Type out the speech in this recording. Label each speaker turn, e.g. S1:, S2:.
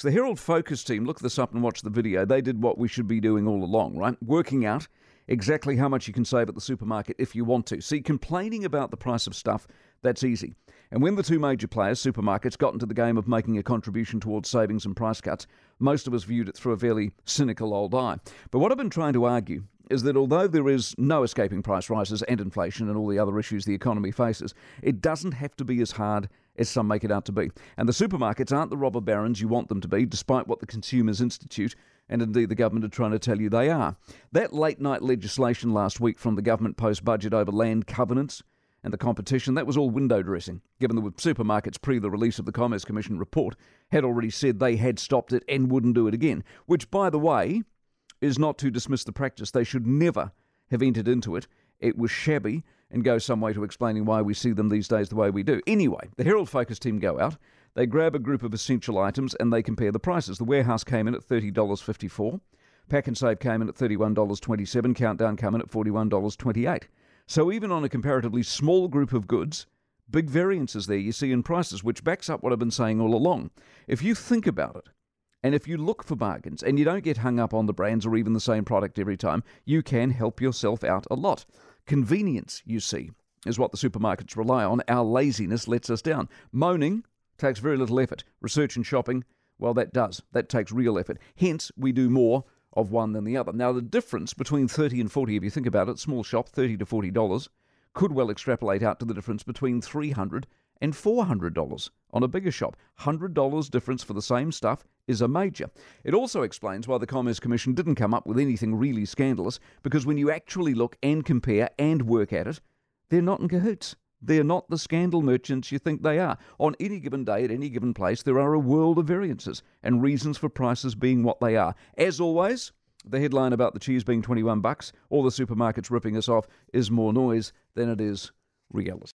S1: folks. The Herald Focus team, look this up and watch the video. They did what we should be doing all along, right? Working out exactly how much you can save at the supermarket if you want to. See, complaining about the price of stuff, that's easy. And when the two major players, supermarkets, got into the game of making a contribution towards savings and price cuts, most of us viewed it through a fairly cynical old eye. But what I've been trying to argue is that although there is no escaping price rises and inflation and all the other issues the economy faces, it doesn't have to be as hard as some make it out to be. And the supermarkets aren't the robber barons you want them to be, despite what the Consumers Institute and indeed the government are trying to tell you they are. That late night legislation last week from the government post budget over land covenants and the competition, that was all window dressing, given the supermarkets pre the release of the Commerce Commission report had already said they had stopped it and wouldn't do it again, which, by the way, is not to dismiss the practice. They should never have entered into it. It was shabby and goes some way to explaining why we see them these days the way we do. Anyway, the Herald Focus team go out. They grab a group of essential items and they compare the prices. The warehouse came in at $30.54. Pak N Save came in at $31.27. Countdown came in at $41.28. So even on a comparatively small group of goods, big variances there you see in prices, which backs up what I've been saying all along. If you think about it, and if you look for bargains and you don't get hung up on the brands or even the same product every time, you can help yourself out a lot. Convenience, you see, is what the supermarkets rely on. Our laziness lets us down. Moaning takes very little effort. Research and shopping, well, that does. That takes real effort. Hence, we do more of one than the other. Now, the difference between 30 and 40, if you think about it, small shop, 30 to $40, could well extrapolate out to the difference between 300 and $400 on a bigger shop. $100 difference for the same stuff is a major. It also explains why the Commerce Commission didn't come up with anything really scandalous, because when you actually look and compare and work at it, they're not in cahoots. They're not the scandal merchants you think they are. On any given day, at any given place, there are a world of variances and reasons for prices being what they are. As always, the headline about the cheese being 21 bucks or the supermarkets ripping us off is more noise than it is reality.